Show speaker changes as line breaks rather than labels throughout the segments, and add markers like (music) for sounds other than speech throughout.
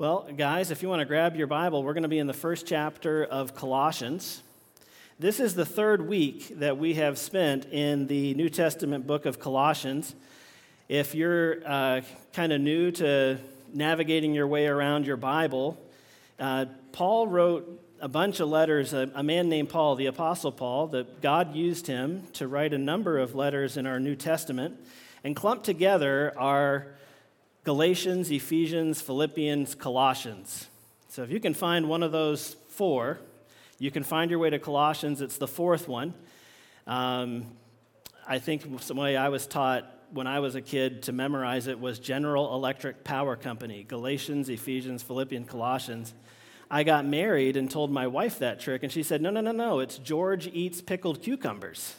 Well, guys, if you want to grab your Bible, we're going to be in the first chapter of Colossians. This is the third week that we have spent in the New Testament book of Colossians. If you're uh, kind of new to navigating your way around your Bible, uh, Paul wrote a bunch of letters. A, a man named Paul, the Apostle Paul, that God used him to write a number of letters in our New Testament. And clumped together are Galatians, Ephesians, Philippians, Colossians. So if you can find one of those four, you can find your way to Colossians. It's the fourth one. Um, I think some way I was taught when I was a kid to memorize it was General Electric Power Company, Galatians, Ephesians, Philippians, Colossians. I got married and told my wife that trick, and she said, No, no, no, no, it's George eats pickled cucumbers.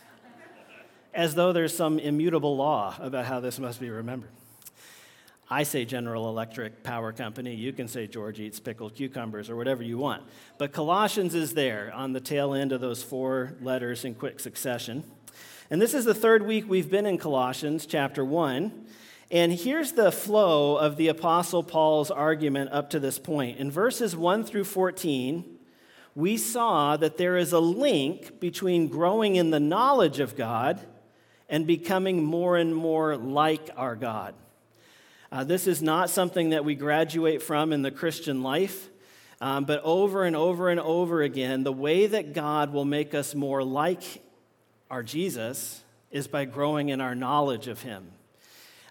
As though there's some immutable law about how this must be remembered. I say General Electric Power Company. You can say George eats pickled cucumbers or whatever you want. But Colossians is there on the tail end of those four letters in quick succession. And this is the third week we've been in Colossians chapter 1. And here's the flow of the Apostle Paul's argument up to this point. In verses 1 through 14, we saw that there is a link between growing in the knowledge of God and becoming more and more like our God. Uh, this is not something that we graduate from in the Christian life, um, but over and over and over again, the way that God will make us more like our Jesus is by growing in our knowledge of Him.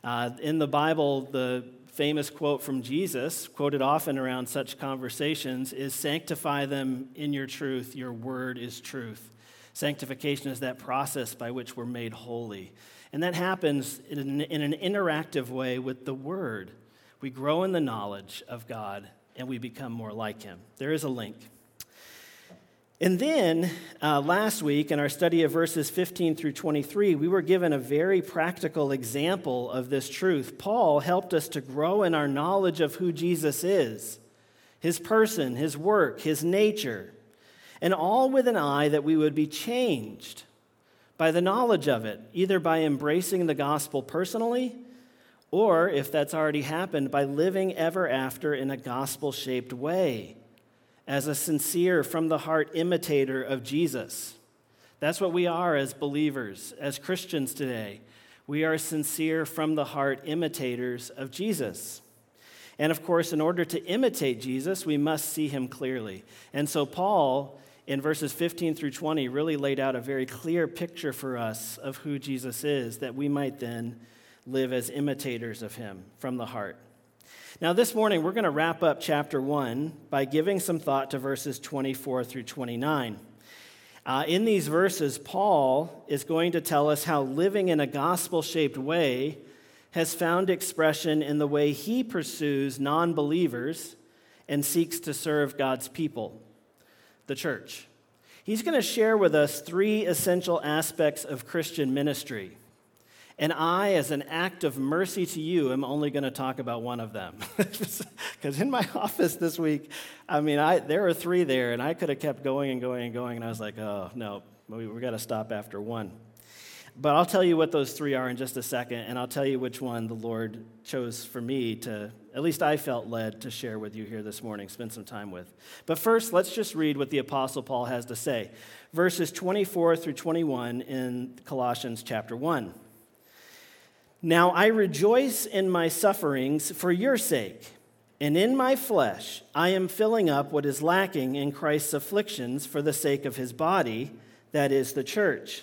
Uh, in the Bible, the famous quote from Jesus, quoted often around such conversations, is Sanctify them in your truth, your word is truth. Sanctification is that process by which we're made holy. And that happens in an, in an interactive way with the Word. We grow in the knowledge of God and we become more like Him. There is a link. And then uh, last week, in our study of verses 15 through 23, we were given a very practical example of this truth. Paul helped us to grow in our knowledge of who Jesus is, his person, his work, his nature, and all with an eye that we would be changed by the knowledge of it, either by embracing the gospel personally, or if that's already happened, by living ever after in a gospel shaped way, as a sincere, from the heart imitator of Jesus. That's what we are as believers, as Christians today. We are sincere, from the heart imitators of Jesus. And of course, in order to imitate Jesus, we must see him clearly. And so, Paul in verses 15 through 20 really laid out a very clear picture for us of who Jesus is, that we might then live as imitators of him from the heart. Now, this morning, we're going to wrap up chapter 1 by giving some thought to verses 24 through 29. Uh, in these verses, Paul is going to tell us how living in a gospel shaped way has found expression in the way he pursues non believers and seeks to serve God's people the church. He's going to share with us three essential aspects of Christian ministry. And I, as an act of mercy to you, am only going to talk about one of them. (laughs) Because in my (laughs) office this week, I mean, I, there were three there, and I could have kept going and going and going, and I was like, oh, no, we, we got to stop after one. But I'll tell you what those three are in just a second, and I'll tell you which one the Lord chose for me to, at least I felt led to share with you here this morning, spend some time with. But first, let's just read what the Apostle Paul has to say. Verses 24 through 21 in Colossians chapter 1. Now I rejoice in my sufferings for your sake, and in my flesh I am filling up what is lacking in Christ's afflictions for the sake of his body, that is, the church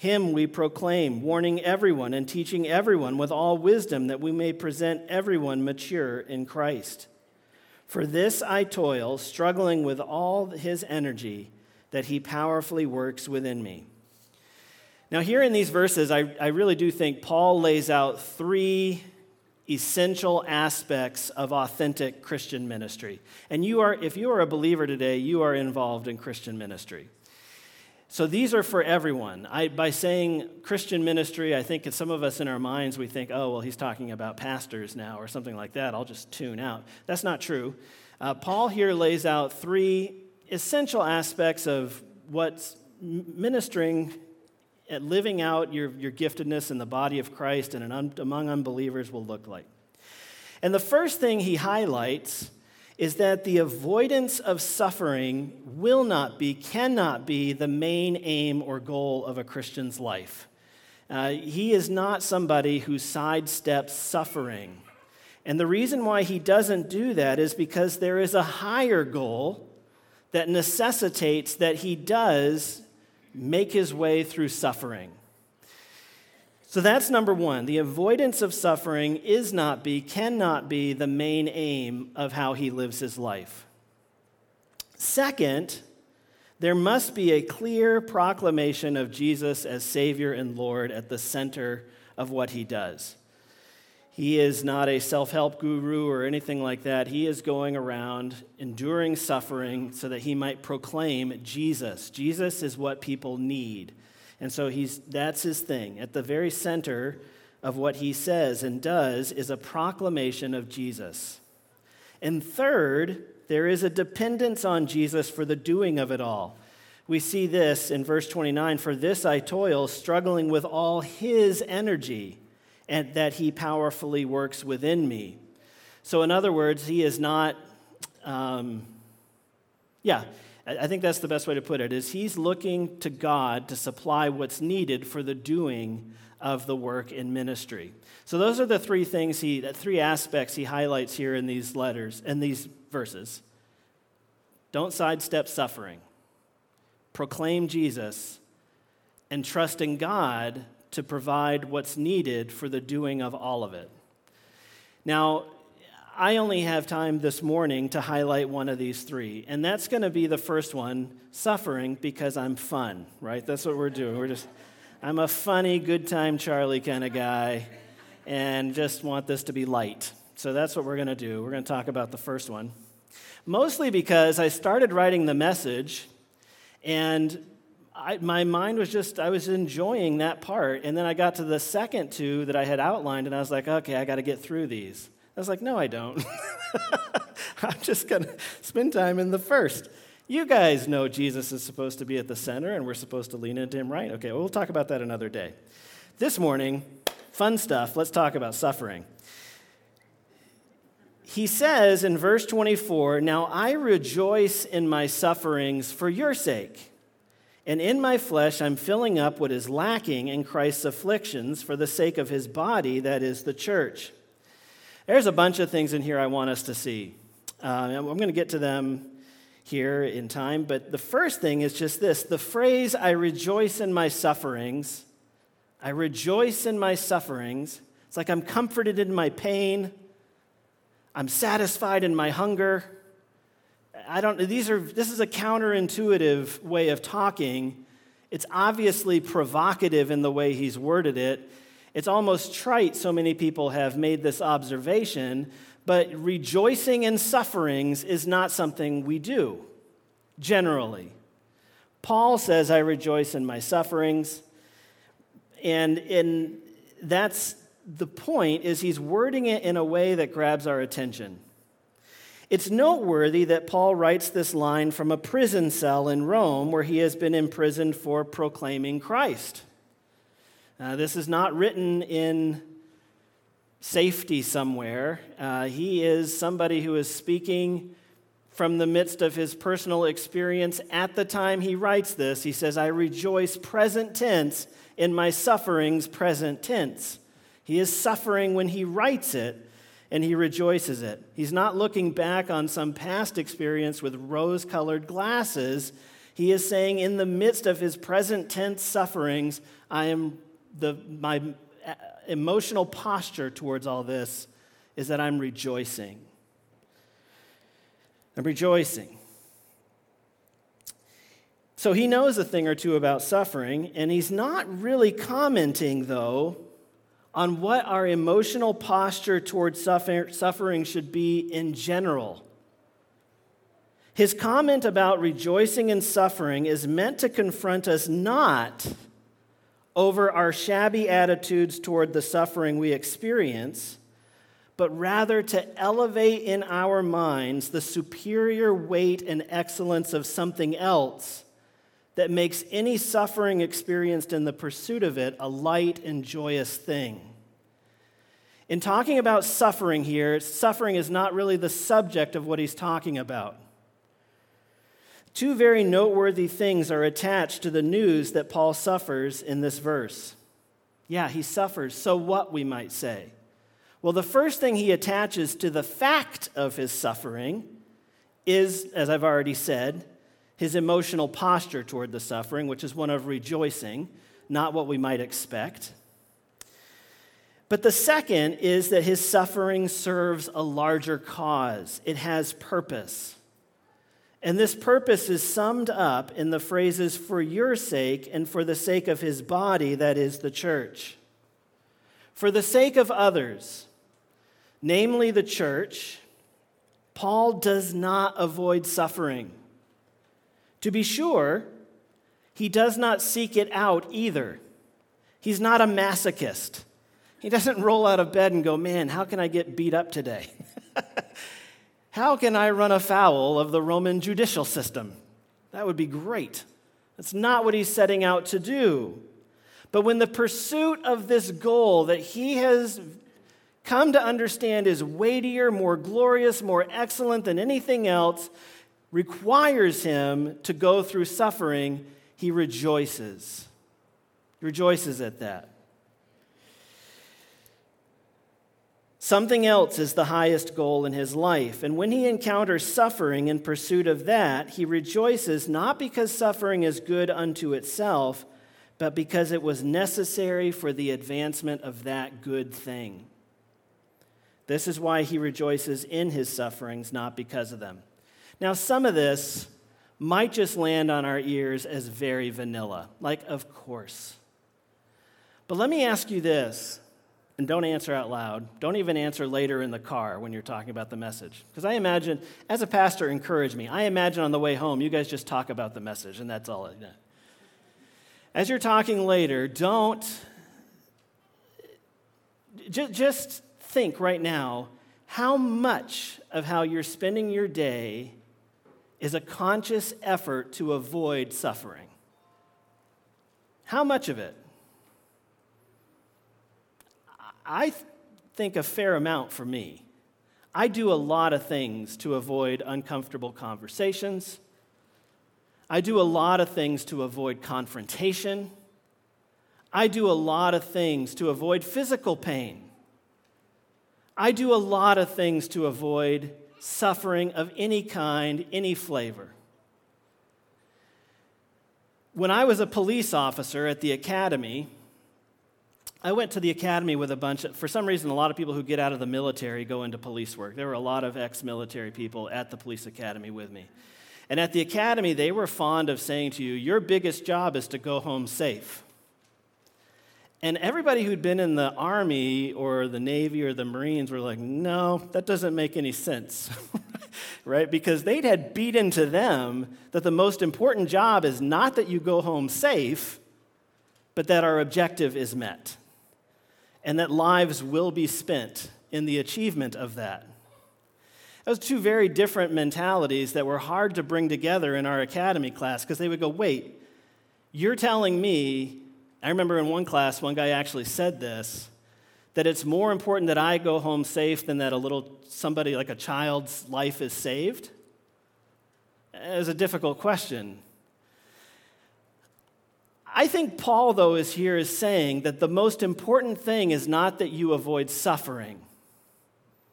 Him we proclaim, warning everyone and teaching everyone with all wisdom that we may present everyone mature in Christ. For this I toil, struggling with all his energy that he powerfully works within me. Now, here in these verses, I, I really do think Paul lays out three essential aspects of authentic Christian ministry. And you are, if you are a believer today, you are involved in Christian ministry. So these are for everyone. I, by saying Christian ministry, I think some of us in our minds, we think, oh, well, he's talking about pastors now or something like that. I'll just tune out. That's not true. Uh, Paul here lays out three essential aspects of what's ministering and living out your, your giftedness in the body of Christ and un, among unbelievers will look like. And the first thing he highlights is that the avoidance of suffering will not be, cannot be the main aim or goal of a Christian's life. Uh, he is not somebody who sidesteps suffering. And the reason why he doesn't do that is because there is a higher goal that necessitates that he does make his way through suffering. So that's number one. The avoidance of suffering is not be, cannot be the main aim of how he lives his life. Second, there must be a clear proclamation of Jesus as Savior and Lord at the center of what he does. He is not a self help guru or anything like that. He is going around enduring suffering so that he might proclaim Jesus. Jesus is what people need. And so he's, that's his thing. At the very center of what he says and does is a proclamation of Jesus. And third, there is a dependence on Jesus for the doing of it all. We see this in verse 29 For this I toil, struggling with all his energy, and that he powerfully works within me. So, in other words, he is not, um, yeah, I think that's the best way to put it, is he's looking to God to supply what's needed for the doing of the work in ministry. So those are the three things he, the three aspects he highlights here in these letters, in these verses. Don't sidestep suffering. Proclaim Jesus and trust in God to provide what's needed for the doing of all of it. Now, I only have time this morning to highlight one of these three, and that's going to be the first one suffering because I'm fun, right? That's what we're doing. We're just, I'm a funny, good time Charlie kind of guy, and just want this to be light. So that's what we're going to do. We're going to talk about the first one. Mostly because I started writing the message, and I, my mind was just, I was enjoying that part. And then I got to the second two that I had outlined, and I was like, okay, I got to get through these. I was like, no, I don't. (laughs) I'm just going to spend time in the first. You guys know Jesus is supposed to be at the center and we're supposed to lean into him, right? Okay, well, we'll talk about that another day. This morning, fun stuff. Let's talk about suffering. He says in verse 24, Now I rejoice in my sufferings for your sake. And in my flesh, I'm filling up what is lacking in Christ's afflictions for the sake of his body, that is the church. There's a bunch of things in here I want us to see. Uh, I'm going to get to them here in time, but the first thing is just this the phrase, I rejoice in my sufferings. I rejoice in my sufferings. It's like I'm comforted in my pain. I'm satisfied in my hunger. I don't, these are, this is a counterintuitive way of talking. It's obviously provocative in the way he's worded it. It's almost trite, so many people have made this observation, but rejoicing in sufferings is not something we do, generally. Paul says, I rejoice in my sufferings. And in, that's the point is he's wording it in a way that grabs our attention. It's noteworthy that Paul writes this line from a prison cell in Rome where he has been imprisoned for proclaiming Christ. Uh, this is not written in safety somewhere. Uh, he is somebody who is speaking from the midst of his personal experience at the time he writes this. He says, I rejoice present tense in my sufferings, present tense. He is suffering when he writes it and he rejoices it. He's not looking back on some past experience with rose colored glasses. He is saying, in the midst of his present tense sufferings, I am the, my uh, emotional posture towards all this is that I'm rejoicing. I'm rejoicing. So he knows a thing or two about suffering, and he's not really commenting, though, on what our emotional posture towards suffering should be in general. His comment about rejoicing in suffering is meant to confront us not over our shabby attitudes toward the suffering we experience, but rather to elevate in our minds the superior weight and excellence of something else that makes any suffering experienced in the pursuit of it a light and joyous thing. In talking about suffering here, suffering is not really the subject of what he's talking about. Two very noteworthy things are attached to the news that Paul suffers in this verse. Yeah, he suffers. So what, we might say? Well, the first thing he attaches to the fact of his suffering is, as I've already said, his emotional posture toward the suffering, which is one of rejoicing, not what we might expect. But the second is that his suffering serves a larger cause, it has purpose. And this purpose is summed up in the phrases, for your sake and for the sake of his body, that is the church. For the sake of others, namely the church, Paul does not avoid suffering. To be sure, he does not seek it out either. He's not a masochist. He doesn't roll out of bed and go, Man, how can I get beat up today? (laughs) How can I run afoul of the Roman judicial system? That would be great. That's not what he's setting out to do. But when the pursuit of this goal that he has come to understand is weightier, more glorious, more excellent than anything else, requires him to go through suffering, he rejoices. He rejoices at that. Something else is the highest goal in his life. And when he encounters suffering in pursuit of that, he rejoices not because suffering is good unto itself, but because it was necessary for the advancement of that good thing. This is why he rejoices in his sufferings, not because of them. Now, some of this might just land on our ears as very vanilla, like, of course. But let me ask you this and don't answer out loud. Don't even answer later in the car when you're talking about the message. Because I imagine, as a pastor, encourage me. I imagine on the way home, you guys just talk about the message, and that's all. Is. As you're talking later, don't just think right now how much of how you're spending your day is a conscious effort to avoid suffering. How much of it? I think a fair amount for me. I do a lot of things to avoid uncomfortable conversations. I do a lot of things to avoid confrontation. I do a lot of things to avoid physical pain. I do a lot of things to avoid suffering of any kind, any flavor. When I was a police officer at the academy, I went to the academy with a bunch of, for some reason, a lot of people who get out of the military go into police work. There were a lot of ex military people at the police academy with me. And at the academy, they were fond of saying to you, Your biggest job is to go home safe. And everybody who'd been in the Army or the Navy or the Marines were like, No, that doesn't make any sense. (laughs) right? Because they'd had beat into them that the most important job is not that you go home safe, but that our objective is met and that lives will be spent in the achievement of that. Those two very different mentalities that were hard to bring together in our academy class because they would go, wait, you're telling me, I remember in one class, one guy actually said this, that it's more important that I go home safe than that a little somebody like a child's life is saved? It was a difficult question. I think Paul, though, is here is saying that the most important thing is not that you avoid suffering.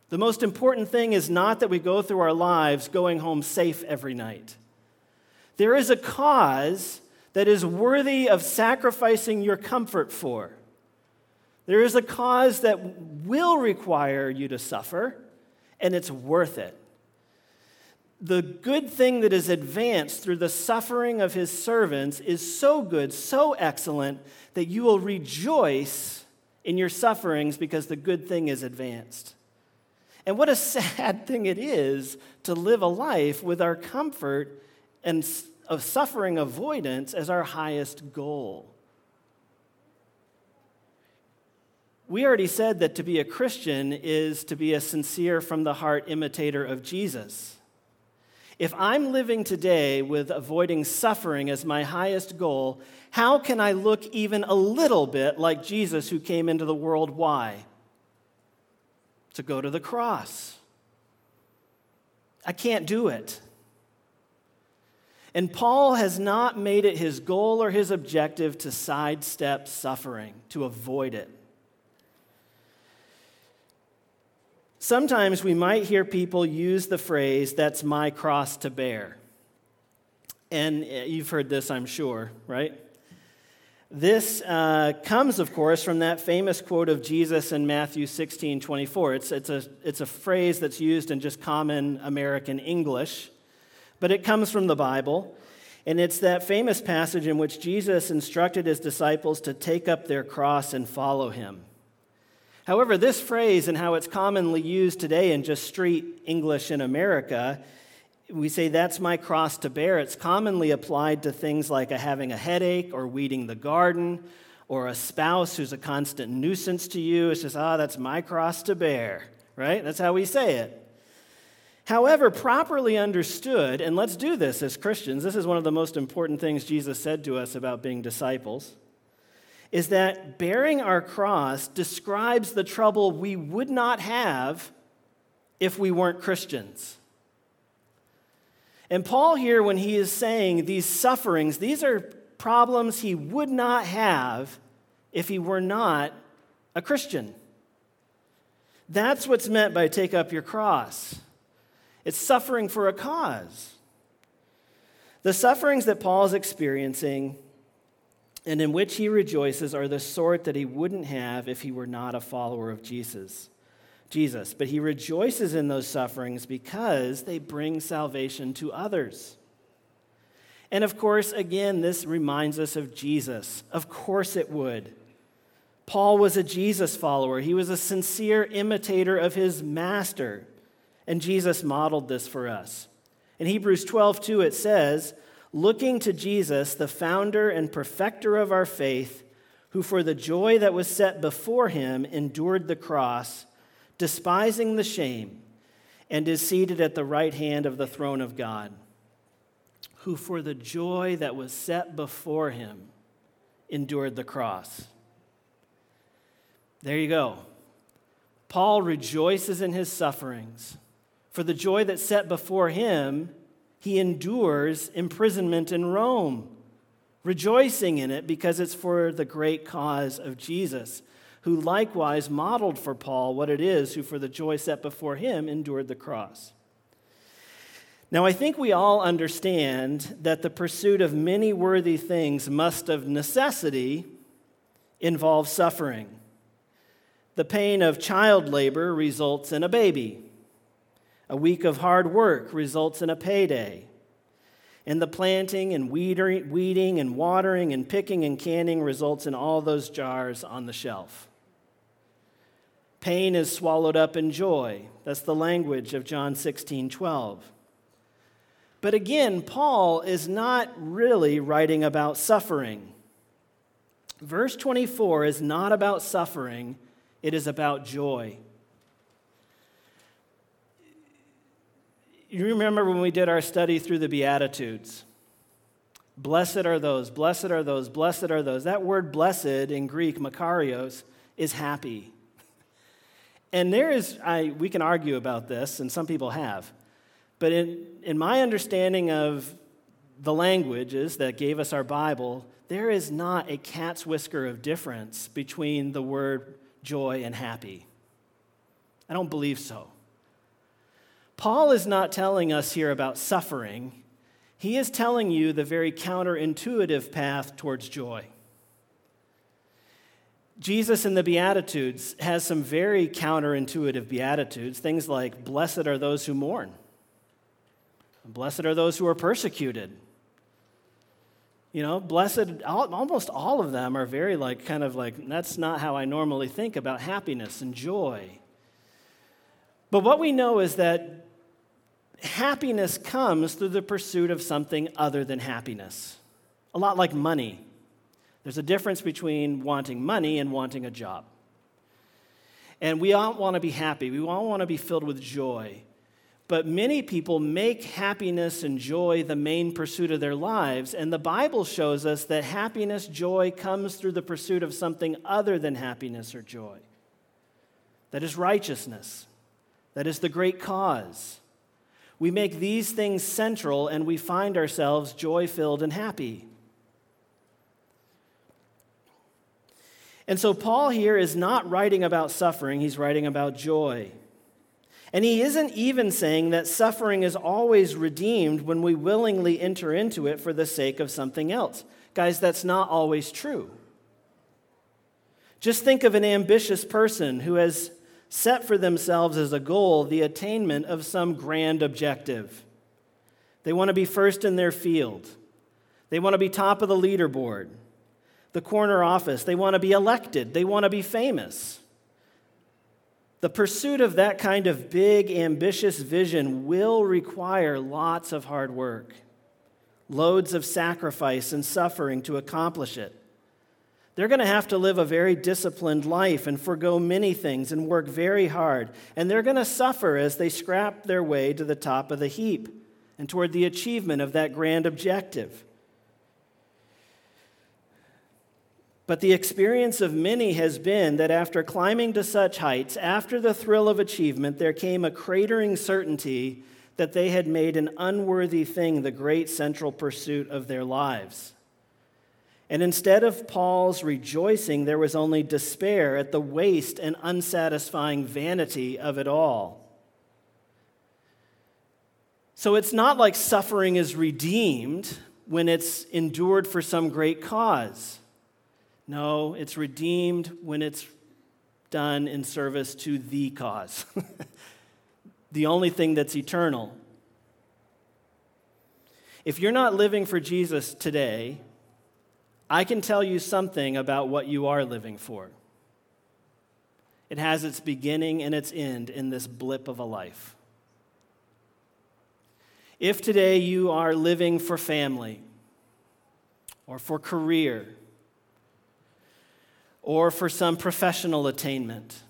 The most important thing is not that we go through our lives going home safe every night. There is a cause that is worthy of sacrificing your comfort for. There is a cause that will require you to suffer, and it's worth it the good thing that is advanced through the suffering of his servants is so good, so excellent, that you will rejoice in your sufferings because the good thing is advanced. And what a (laughs) sad thing it is to live a life with our comfort and of suffering avoidance as our highest goal. We already said that to be a Christian is to be a sincere from the heart imitator of Jesus. If I'm living today with avoiding suffering as my highest goal, how can I look even a little bit like Jesus who came into the world? Why? To go to the cross. I can't do it. And Paul has not made it his goal or his objective to sidestep suffering, to avoid it. Sometimes we might hear people use the phrase, that's my cross to bear. And uh, you've heard this, I'm sure, right? This uh, comes, of course, from that famous quote of Jesus in Matthew 16 24. It's, it's, a, it's a phrase that's used in just common American English, but it comes from the Bible. And it's that famous passage in which Jesus instructed his disciples to take up their cross and follow him. However, this phrase and how it's commonly used today in just street English in America, we say that's my cross to bear. It's commonly applied to things like a having a headache or weeding the garden or a spouse who's a constant nuisance to you. It's just, ah, oh, that's my cross to bear, right? That's how we say it. However, properly understood, and let's do this as Christians, this is one of the most important things Jesus said to us about being disciples is that bearing our cross describes the trouble we would not have if we weren't Christians. And Paul, here, when he is saying these sufferings, these are problems he would not have if he were not a Christian. That's what's meant by take up your cross. It's suffering for a cause. The sufferings that Paul is experiencing and in which he rejoices are the sort that he wouldn't have if he were not a follower of Jesus. Jesus, but he rejoices in those sufferings because they bring salvation to others. And of course, again, this reminds us of Jesus. Of course it would. Paul was a Jesus follower. He was a sincere imitator of his master. And Jesus modeled this for us. In Hebrews 12, 2, it says, looking to Jesus, the founder and perfecter of our faith, who for the joy that was set before him endured the cross, despising the shame, and is seated at the right hand of the throne of God, who for the joy that was set before him endured the cross. There you go. Paul rejoices in his sufferings. For the joy that set before him, he endures imprisonment in Rome, rejoicing in it because it's for the great cause of Jesus, who likewise modeled for Paul what it is who, for the joy set before him, endured the cross. Now, I think we all understand that the pursuit of many worthy things must, of necessity, involve suffering. The pain of child labor results in a baby. A week of hard work results in a payday. And the planting and weeding and watering and picking and canning results in all those jars on the shelf. Pain is swallowed up in joy. That's the language of John 16 12. But again, Paul is not really writing about suffering. Verse 24 is not about suffering, it is about joy. You remember when we did our study through the Beatitudes? Blessed are those, blessed are those, blessed are those. That word blessed in Greek, makarios, is happy. And there is, I, we can argue about this, and some people have. But in, in my understanding of the languages that gave us our Bible, there is not a cat's whisker of difference between the word joy and happy. I don't believe so. Paul is not telling us here about suffering, he is telling you the very counterintuitive path towards joy. Jesus in the Beatitudes has some very counterintuitive Beatitudes, things like, Blessed are those who mourn, blessed are those who are persecuted. You know, blessed, almost all of them are very like, kind of like, that's not how I normally think about happiness and joy. But what we know is that happiness comes through the pursuit of something other than happiness. A lot like money. There's a difference between wanting money and wanting a job. And we all want to be happy, we all want to be filled with joy. But many people make happiness and joy the main pursuit of their lives. And the Bible shows us that happiness, joy comes through the pursuit of something other than happiness or joy. That is righteousness. That is the great cause. We make these things central and we find ourselves joy filled and happy. And so, Paul here is not writing about suffering, he's writing about joy. And he isn't even saying that suffering is always redeemed when we willingly enter into it for the sake of something else. Guys, that's not always true. Just think of an ambitious person who has set for themselves as a goal the attainment of some grand objective. They want to be first in their field, they want to be top of the leaderboard, the corner office, they want to be elected, they want to be famous. The pursuit of that kind of big, ambitious vision will require lots of hard work, loads of sacrifice and suffering to accomplish it. They're going to have to live a very disciplined life and forego many things and work very hard. And they're going to suffer as they scrap their way to the top of the heap and toward the achievement of that grand objective. But the experience of many has been that after climbing to such heights, after the thrill of achievement, there came a cratering certainty that they had made an unworthy thing the great central pursuit of their lives. And instead of Paul's rejoicing, there was only despair at the waste and unsatisfying vanity of it all. So it's not like suffering is redeemed when it's endured for some great cause. No, it's redeemed when it's done in service to the cause, (laughs) the only thing that's eternal. If you're not living for Jesus today, I can tell you something about what you are living for. It has its beginning and its end in this blip of a life. If today you are living for family or for career, or for some professional attainment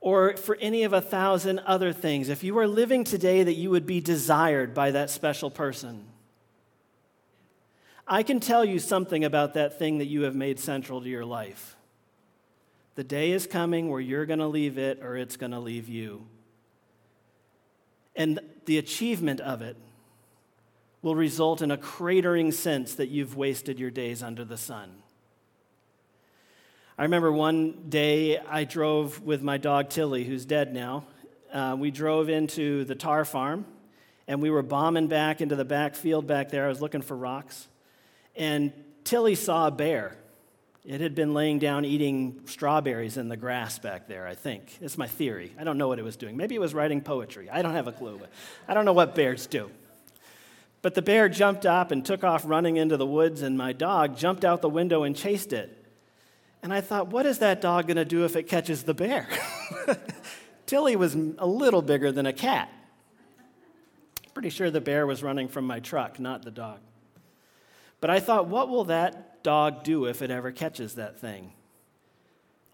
or for any of a thousand other things, if you are living today that you would be desired by that special person, I can tell you something about that thing that you have made central to your life. The day is coming where you're going to leave it or it's going to leave you. And the achievement of it will result in a cratering sense that you've wasted your days under the sun. I remember one day I drove with my dog Tilly, who's dead now. Uh, we drove into the tar farm and we were bombing back into the back field back there. I was looking for rocks. And Tilly saw a bear. It had been laying down eating strawberries in the grass back there, I think. It's my theory. I don't know what it was doing. Maybe it was writing poetry. I don't have a clue. I don't know what bears do. But the bear jumped up and took off running into the woods, and my dog jumped out the window and chased it. And I thought, what is that dog going to do if it catches the bear? (laughs) Tilly was a little bigger than a cat. Pretty sure the bear was running from my truck, not the dog. But I thought, what will that dog do if it ever catches that thing?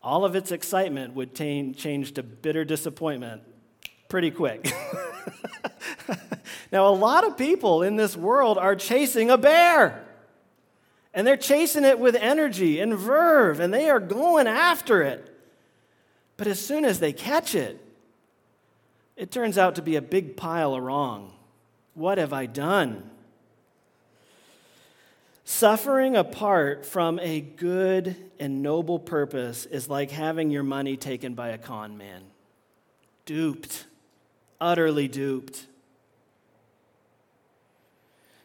All of its excitement would t- change to bitter disappointment pretty quick. (laughs) now, a lot of people in this world are chasing a bear. And they're chasing it with energy and verve, and they are going after it. But as soon as they catch it, it turns out to be a big pile of wrong. What have I done? Suffering apart from a good and noble purpose is like having your money taken by a con man. Duped, utterly duped.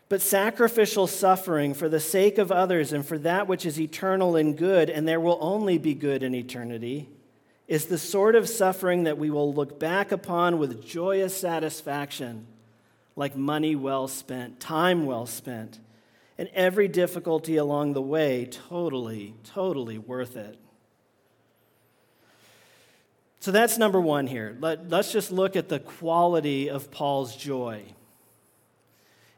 But sacrificial suffering for the sake of others and for that which is eternal and good, and there will only be good in eternity, is the sort of suffering that we will look back upon with joyous satisfaction, like money well spent, time well spent, and every difficulty along the way totally, totally worth it. So that's number one here. Let, us just look at the quality of Paul's joy.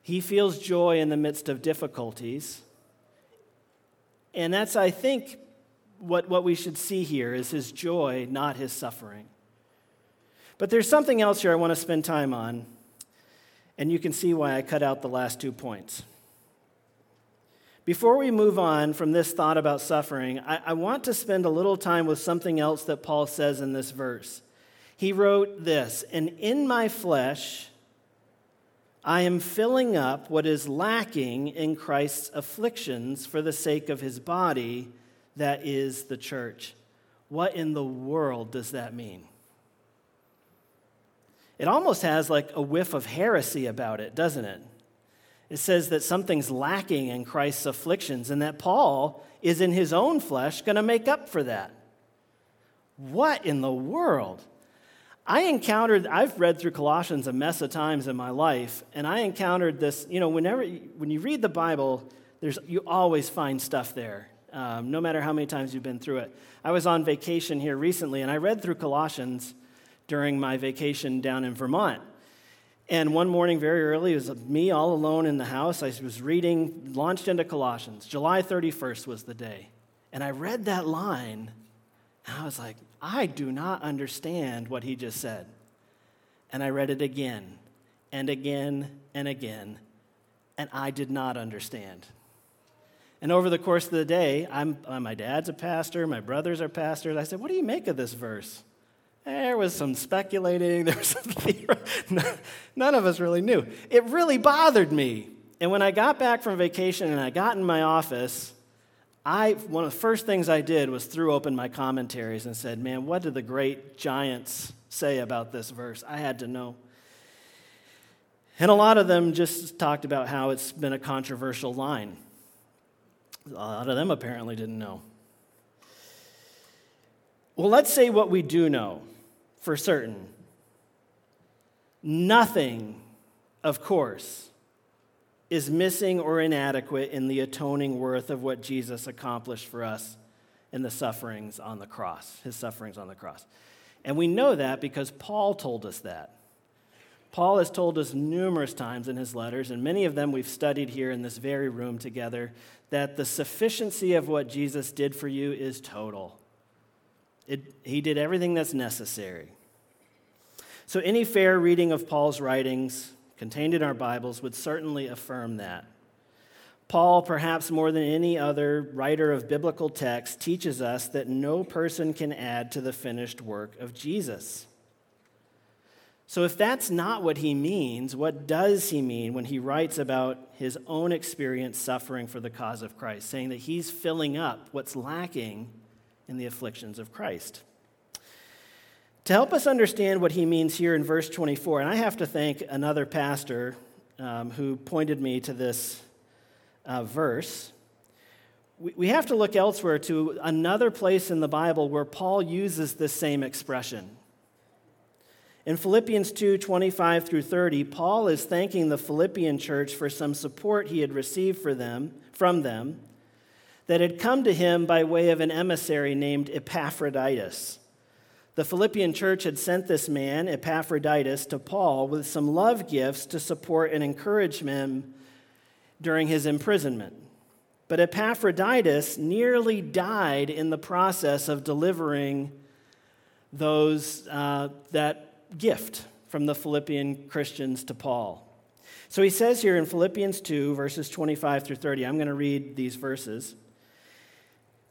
He feels joy in the midst of difficulties. And that's, I think, what, what we should see here is his joy, not his suffering. But there's something else here I want to spend time on, and you can see why I cut out the last two points. Before we move on from this thought about suffering, I, I, want to spend a little time with something else that Paul says in this verse. He wrote this, and in my flesh, I am filling up what is lacking in Christ's afflictions for the sake of his body, that is the church. What in the world does that mean? It almost has like a whiff of heresy about it, doesn't it? It says that something's lacking in Christ's afflictions and that Paul is in his own flesh going to make up for that. What in the world? I encountered, I've read through Colossians a mess of times in my life, and I encountered this, you know, whenever, when you read the Bible, there's, you always find stuff there, um, no matter how many times you've been through it. I was on vacation here recently, and I read through Colossians during my vacation down in Vermont. And one morning, very early, it was me all alone in the house. I was reading, launched into Colossians. July 31st was the day. And I read that line, and I was like, I do not understand what he just said. And I read it again and again and again, and I did not understand. And over the course of the day, I'm, uh, my dad's a pastor, my brothers are pastors. I said, What do you make of this verse? There was some speculating. (laughs) There was some (laughs) None of us really knew. It really bothered me. And when I got back from vacation and I got in my office, I, one of the first things I did was threw open my commentaries and said, Man, what did the great giants say about this verse? I had to know. And a lot of them just talked about how it's been a controversial line. A lot of them apparently didn't know. Well, let's say what we do know for certain. Nothing, of course, is missing or inadequate in the atoning worth of what Jesus accomplished for us in the sufferings on the cross, his sufferings on the cross. And we know that because Paul told us that. Paul has told us numerous times in his letters, and many of them we've studied here in this very room together, that the sufficiency of what Jesus did for you is total. It, he did everything that's necessary. So, any fair reading of Paul's writings contained in our Bibles would certainly affirm that. Paul, perhaps more than any other writer of biblical text, teaches us that no person can add to the finished work of Jesus. So, if that's not what he means, what does he mean when he writes about his own experience suffering for the cause of Christ, saying that he's filling up what's lacking in the afflictions of Christ. To help us understand what he means here in verse 24, and I have to thank another pastor um, who pointed me to this uh, verse. We, we have to look elsewhere to another place in the Bible where Paul uses this same expression. In Philippians 2 25 through 30, Paul is thanking the Philippian church for some support he had received for them, from them that had come to him by way of an emissary named Epaphroditus. The Philippian church had sent this man, Epaphroditus, to Paul with some love gifts to support and encourage him during his imprisonment. But Epaphroditus nearly died in the process of delivering those, uh, that gift from the Philippian Christians to Paul. So he says here in Philippians 2, verses 25 through 30, I'm going to read these verses.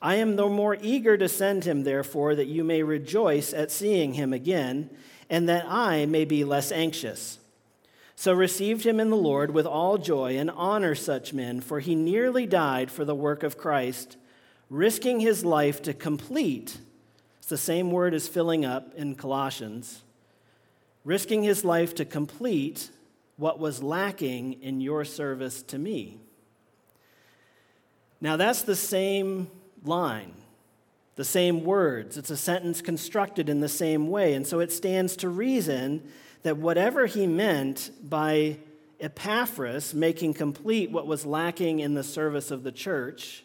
I am the more eager to send him, therefore, that you may rejoice at seeing him again, and that I may be less anxious. So received him in the Lord with all joy and honor such men, for he nearly died for the work of Christ, risking his life to complete. It's the same word as filling up in Colossians. Risking his life to complete what was lacking in your service to me. Now, that's the same line, the same words. It's a sentence constructed in the same way. And so it stands to reason that whatever he meant by Epaphras making complete what was lacking in the service of the church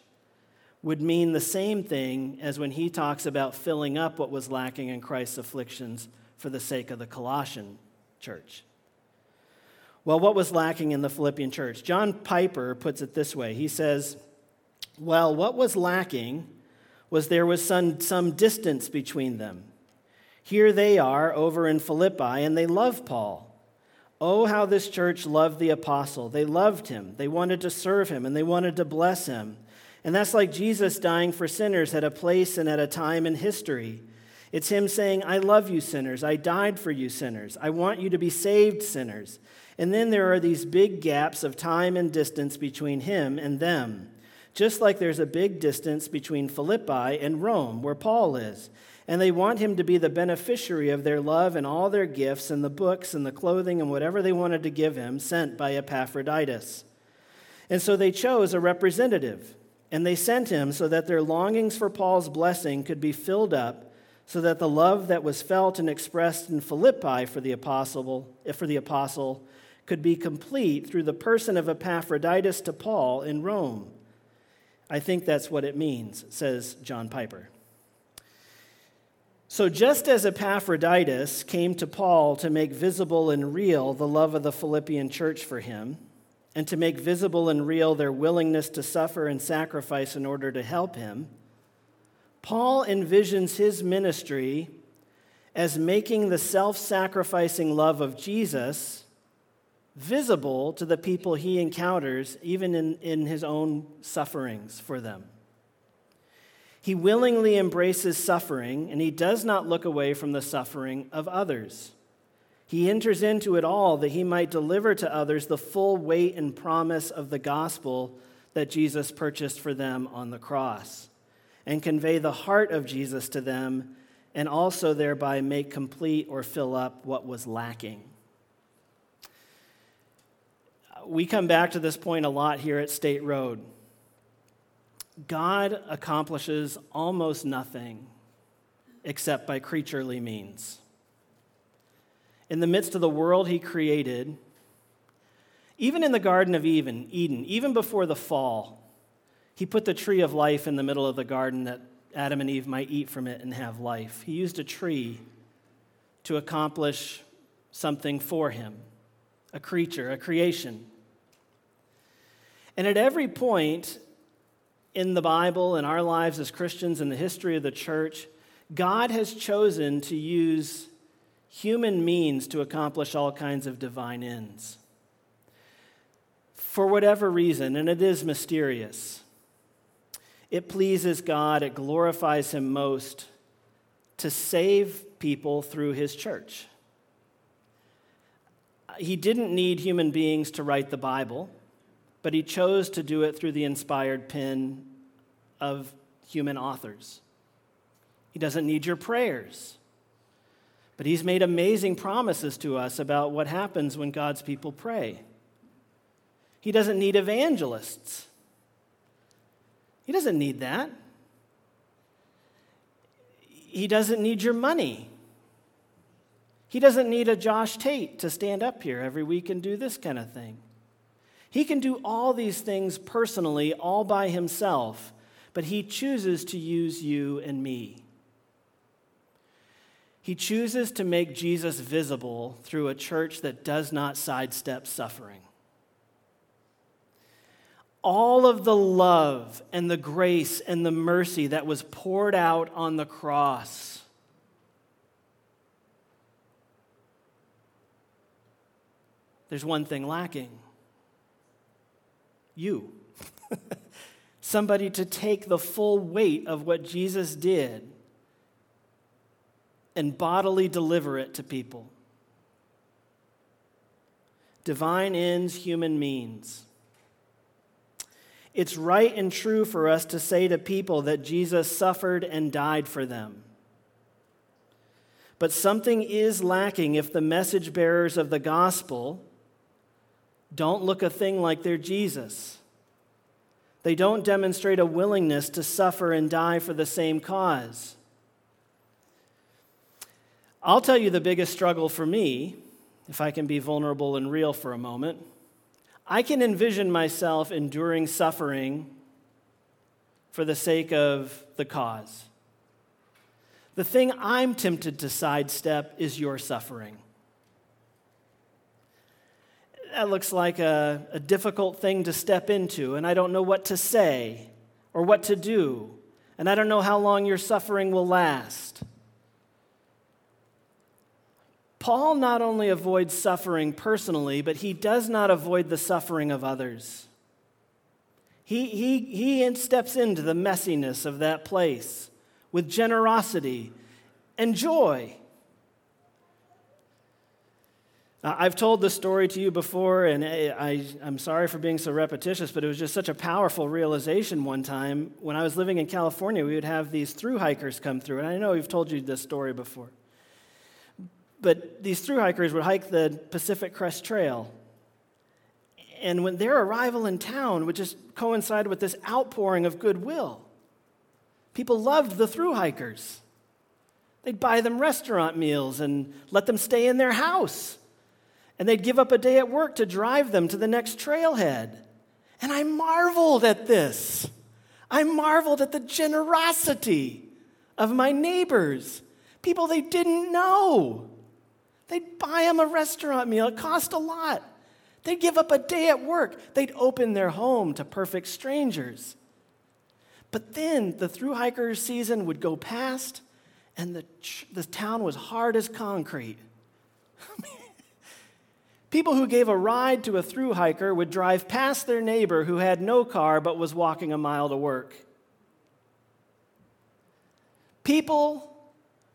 would mean the same thing as when he talks about filling up what was lacking in Christ's afflictions for the sake of the Colossian church. Well, what was lacking in the Philippian church? John Piper puts it this way He says, Well, what was lacking was there was some, some distance between them. Here they are over in Philippi, and they love Paul. Oh, how this church loved the apostle. They loved him, they wanted to serve him, and they wanted to bless him. And that's like Jesus dying for sinners at a place and at a time in history. It's him saying, I love you, sinners. I died for you, sinners. I want you to be saved, sinners. And then there are these big gaps of time and distance between him and them. Just like there's a big distance between Philippi and Rome, where Paul is. And they want him to be the beneficiary of their love and all their gifts and the books and the clothing and whatever they wanted to give him, sent by Epaphroditus. And so they chose a representative, and they sent him so that their longings for Paul's blessing could be filled up, so that the love that was felt and expressed in Philippi for the apostle, eh, for the apostle could be complete through the person of Epaphroditus to Paul in Rome. I think that's what it means, says John Piper. So, just as Epaphroditus came to Paul to make visible and real the love of the Philippian church for him, and to make visible and real their willingness to suffer and sacrifice in order to help him, Paul envisions his ministry as making the self sacrificing love of Jesus visible to the people he encounters, even in, in his own sufferings for them. He willingly embraces suffering, and he does not look away from the suffering of others. He enters into it all that he might deliver to others the full weight and promise of the gospel that Jesus purchased for them on the cross, and convey the heart of Jesus to them, and also thereby make complete or fill up what was lacking. We come back to this point a lot here at State Road. God accomplishes almost nothing except by creaturely means. In the midst of the world he created, even in the Garden of Eden, even before the fall, he put the tree of life in the middle of the garden that Adam and Eve might eat from it and have life. He used a tree to accomplish something for him, a creature, a creation. And at every point in the Bible, in our lives as Christians, in the history of the church, God has chosen to use human means to accomplish all kinds of divine ends. For whatever reason, and it is mysterious, it pleases God, it glorifies Him most to save people through His church. He didn't need human beings to write the Bible but he chose to do it through the inspired pen of human authors. He doesn't need your prayers, but he's made amazing promises to us about what happens when God's people pray. He doesn't need evangelists. He doesn't need that. He doesn't need your money. He doesn't need a Josh Tate to stand up here every week and do this kind of thing. He can do all these things personally, all by himself, but he chooses to use you and me. He chooses to make Jesus visible through a church that does not sidestep suffering. All of the love and the grace and the mercy that was poured out on the cross. There's one thing lacking you. (laughs) Somebody to take the full weight of what Jesus did and bodily deliver it to people. Divine ends, human means. It's right and true for us to say to people that Jesus suffered and died for them. But something is lacking if the message bearers of the gospel don't look a thing like their Jesus. They don't demonstrate a willingness to suffer and die for the same cause. I'll tell you the biggest struggle for me, if I can be vulnerable and real for a moment. I can envision myself enduring suffering for the sake of the cause. The thing I'm tempted to sidestep is your suffering. That looks like a, a difficult thing to step into, and I don't know what to say or what to do, and I don't know how long your suffering will last. Paul not only avoids suffering personally, but he does not avoid the suffering of others. He, he, he steps into the messiness of that place with generosity and joy. I've told this story to you before, and I, am sorry for being so repetitious, but it was just such a powerful realization one time. When I was living in California, we would have these through hikers come through, and I know we've told you this story before. But these through hikers would hike the Pacific Crest Trail. And when their arrival in town would just coincide with this outpouring of goodwill. People loved the through hikers. They'd buy them restaurant meals and let them stay in their house. And they'd give up a day at work to drive them to the next trailhead. And I marveled at this. I marveled at the generosity of my neighbors, people they didn't know. They'd buy them a restaurant meal, it cost a lot. They'd give up a day at work, they'd open their home to perfect strangers. But then the through hiker season would go past, and the, the town was hard as concrete. (laughs) People who gave a ride to a through hiker would drive past their neighbor who had no car but was walking a mile to work. People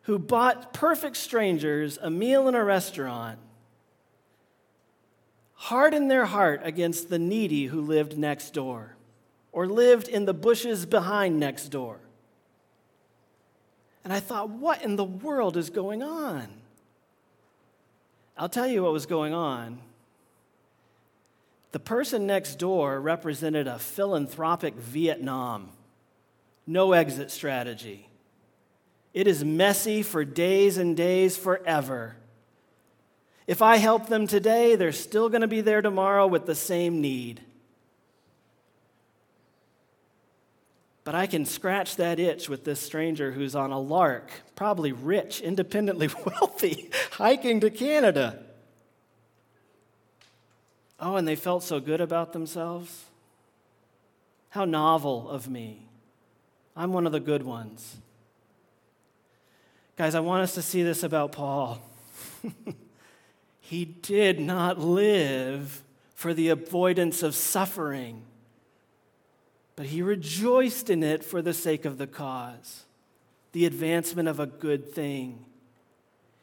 who bought perfect strangers a meal in a restaurant hardened their heart against the needy who lived next door or lived in the bushes behind next door. And I thought, what in the world is going on? I'll tell you what was going on. The person next door represented a philanthropic Vietnam, no exit strategy. It is messy for days and days forever. If I help them today, they're still going to be there tomorrow with the same need. But I can scratch that itch with this stranger who's on a lark, probably rich, independently (laughs) wealthy, hiking to Canada. Oh, and they felt so good about themselves. How novel of me. I'm one of the good ones. Guys, I want us to see this about Paul. (laughs) he did not live for the avoidance of suffering but he rejoiced in it for the sake of the cause, the advancement of a good thing.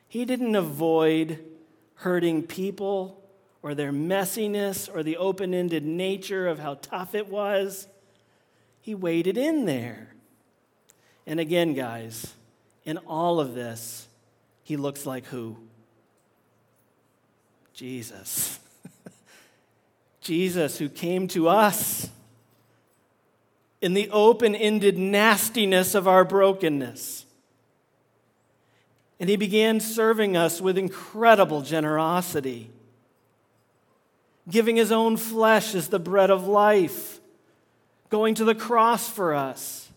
He didn't avoid hurting people or their messiness or the open ended nature of how tough it was. He waded in there. And again, guys, in all of this, he looks like who? Jesus. (laughs) Jesus, who came to us in the open ended nastiness of our brokenness. And he began serving us with incredible generosity, giving his own flesh as the bread of life, going to the cross for us.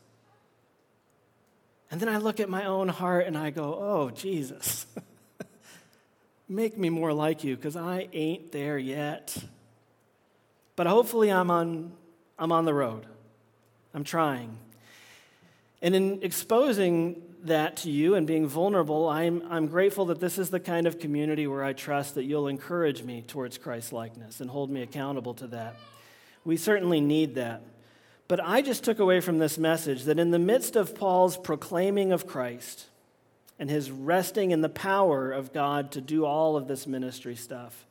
And then I look at my own heart and I go, oh, Jesus, (laughs) make me more like you because I ain't there yet. But hopefully I'm on, I'm on the road. I'm trying. And in exposing that to you and being vulnerable, I'm, I'm grateful that this is the kind of community where I trust that you'll encourage me towards Christ likeness and hold me accountable to that. We certainly need that. But I just took away from this message that in the midst of Paul's proclaiming of Christ and his resting in the power of God to do all of this ministry stuff,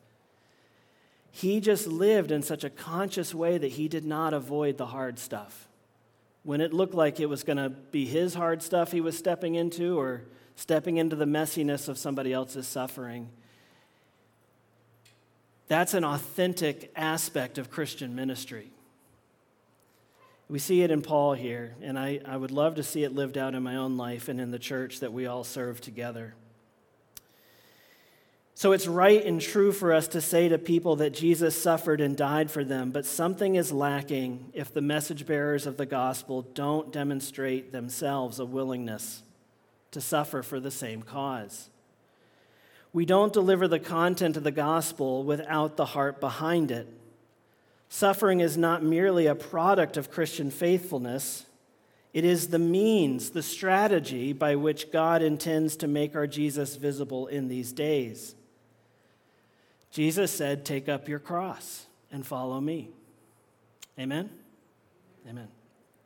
he just lived in such a conscious way that he did not avoid the hard stuff when it looked like it was going to be his hard stuff he was stepping into or stepping into the messiness of somebody else's suffering. That's an authentic aspect of Christian ministry. We see it in Paul here, and I, I would love to see it lived out in my own life and in the church that we all serve together. So it's right and true for us to say to people that Jesus suffered and died for them, but something is lacking if the message bearers of the gospel don't demonstrate themselves a willingness to suffer for the same cause. We don't deliver the content of the gospel without the heart behind it. Suffering is not merely a product of Christian faithfulness, it is the means, the strategy by which God intends to make our Jesus visible in these days. Jesus said, Take up your cross and follow me. Amen? Amen.